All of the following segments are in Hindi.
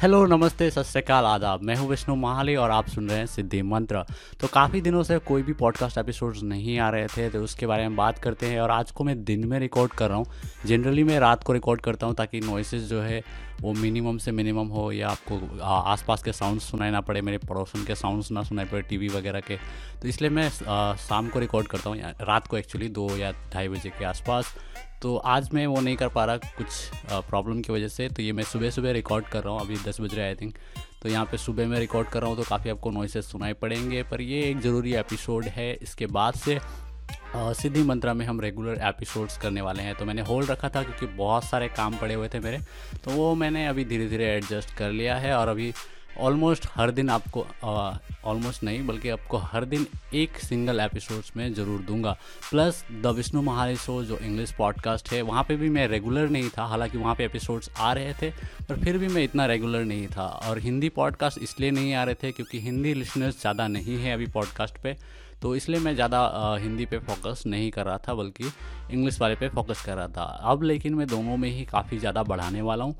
हेलो, नमस्ते, सत श्रीकाल, आदाब। मैं हूँ विष्णु महाली और आप सुन रहे हैं सिद्धि मंत्र। तो काफ़ी दिनों से कोई भी पॉडकास्ट एपिसोड्स नहीं आ रहे थे तो उसके बारे में बात करते हैं और आज को मैं दिन में रिकॉर्ड कर रहा हूँ। जनरली मैं रात को रिकॉर्ड करता हूँ ताकि नॉइसेस जो है, वो मिनिमम से मिनिमम हो या आपको आसपास के साउंड्स सुनाई ना पड़े, मेरे पड़ोसन के साउंड्स ना सुनाई पड़े टीवी वगैरह के। तो इसलिए मैं शाम को रिकॉर्ड करता हूँ रात को एक्चुअली दो या ढाई बजे के आसपास। तो आज मैं वो नहीं कर पा रहा कुछ प्रॉब्लम की वजह से। तो ये मैं सुबह सुबह रिकॉर्ड कर रहा हूँ। अभी दस बज रहे आई थिंक तो यहाँ पे सुबह में रिकॉर्ड कर रहा हूँ तो काफ़ी आपको नॉइसेस सुनाई पड़ेंगे। पर ये एक ज़रूरी एपिसोड है। इसके बाद से सिद्धि मंत्रा में हम रेगुलर एपिसोड्स करने वाले हैं। तो मैंने होल्ड रखा था क्योंकि बहुत सारे काम पड़े हुए थे मेरे। तो वो मैंने अभी धीरे धीरे एडजस्ट कर लिया है और अभी ऑलमोस्ट हर दिन आपको ऑलमोस्ट नहीं, बल्कि आपको हर दिन एक सिंगल एपिसोड्स में ज़रूर दूँगा। Plus the Vishnu Mahali show जो इंग्लिश पॉडकास्ट है, वहाँ पे भी मैं रेगुलर नहीं था, हालाँकि वहाँ पे एपिसोड्स आ रहे थे, पर फिर भी मैं इतना रेगुलर नहीं था। और हिंदी पॉडकास्ट इसलिए नहीं आ रहे थे, क्योंकि हिंदी लिसनर्स ज़्यादा नहीं है अभी पॉडकास्ट पर तो इसलिए मैं ज़्यादा हिंदी पे फोकस नहीं कर रहा था, बल्कि इंग्लिश वाले पे फोकस कर रहा था। अब लेकिन मैं दोनों में ही काफ़ी ज़्यादा बढ़ाने वाला हूँ।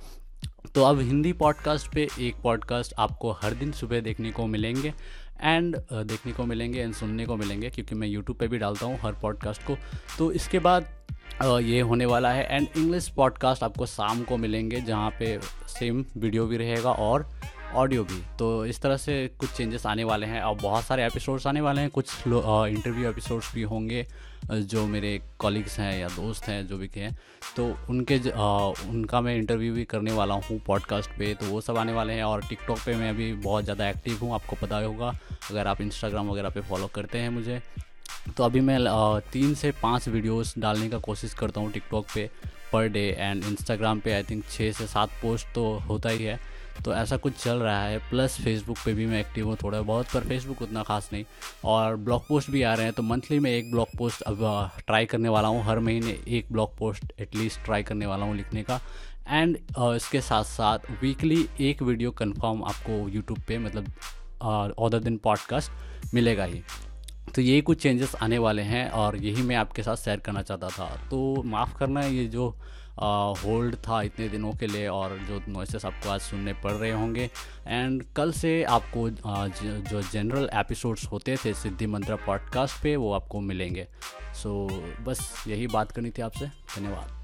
तो अब हिंदी पॉडकास्ट पे एक पॉडकास्ट आपको हर दिन सुबह देखने को मिलेंगे एंड देखने को मिलेंगे एंड सुनने को मिलेंगे, क्योंकि मैं यूट्यूब पे भी डालता हूँ हर पॉडकास्ट को। तो इसके बाद ये होने वाला है एंड इंग्लिश पॉडकास्ट आपको शाम को मिलेंगे, जहाँ पे सेम वीडियो भी रहेगा और ऑडियो भी। तो इस तरह से कुछ चेंजेस आने वाले हैं। और बहुत सारे एपिसोड्स आने वाले हैं। कुछ इंटरव्यू एपिसोड्स भी होंगे जो मेरे कॉलिग्स हैं या दोस्त हैं जो भी के हैं। तो उनके ज, आ, उनका मैं इंटरव्यू भी करने वाला हूँ पॉडकास्ट पे। तो वो सब आने वाले हैं और टिकटॉक पे मैं अभी बहुत ज़्यादा एक्टिव हूँ आपको पता होगा। अगर आप इंस्टाग्राम वगैरह पे फॉलो करते हैं मुझे। तो अभी मैं तीन से पाँच वीडियोस डालने का कोशिश करता हूँ टिकटॉक पे। पर डे एंड इंस्टाग्राम पे आई थिंक छः से सात पोस्ट तो होता ही है। तो ऐसा कुछ चल रहा है प्लस फेसबुक पे भी मैं एक्टिव हूँ थोड़ा बहुत, पर फेसबुक उतना खास नहीं। और ब्लॉग पोस्ट भी आ रहे हैं तो मंथली में एक ब्लॉग पोस्ट अब ट्राई करने वाला हूँ। हर महीने एक ब्लॉग पोस्ट एटलीस्ट ट्राई करने वाला हूँ लिखने का। एंड इसके साथ साथ वीकली एक वीडियो कंफर्म आपको यूट्यूब पे मतलब अदर दिन पॉडकास्ट मिलेगा ही। तो यही कुछ चेंजेस आने वाले हैं और यही मैं आपके साथ शेयर करना चाहता था। तो माफ़ करना ये जो होल्ड था इतने दिनों के लिए और जो नॉइसेस आपको आज सुनने पड़ रहे होंगे। एंड कल से आपको जो जनरल एपिसोड्स होते थे सिद्धि मंत्रा पॉडकास्ट पे वो आपको मिलेंगे। सो so, बस यही बात करनी थी आपसे। धन्यवाद।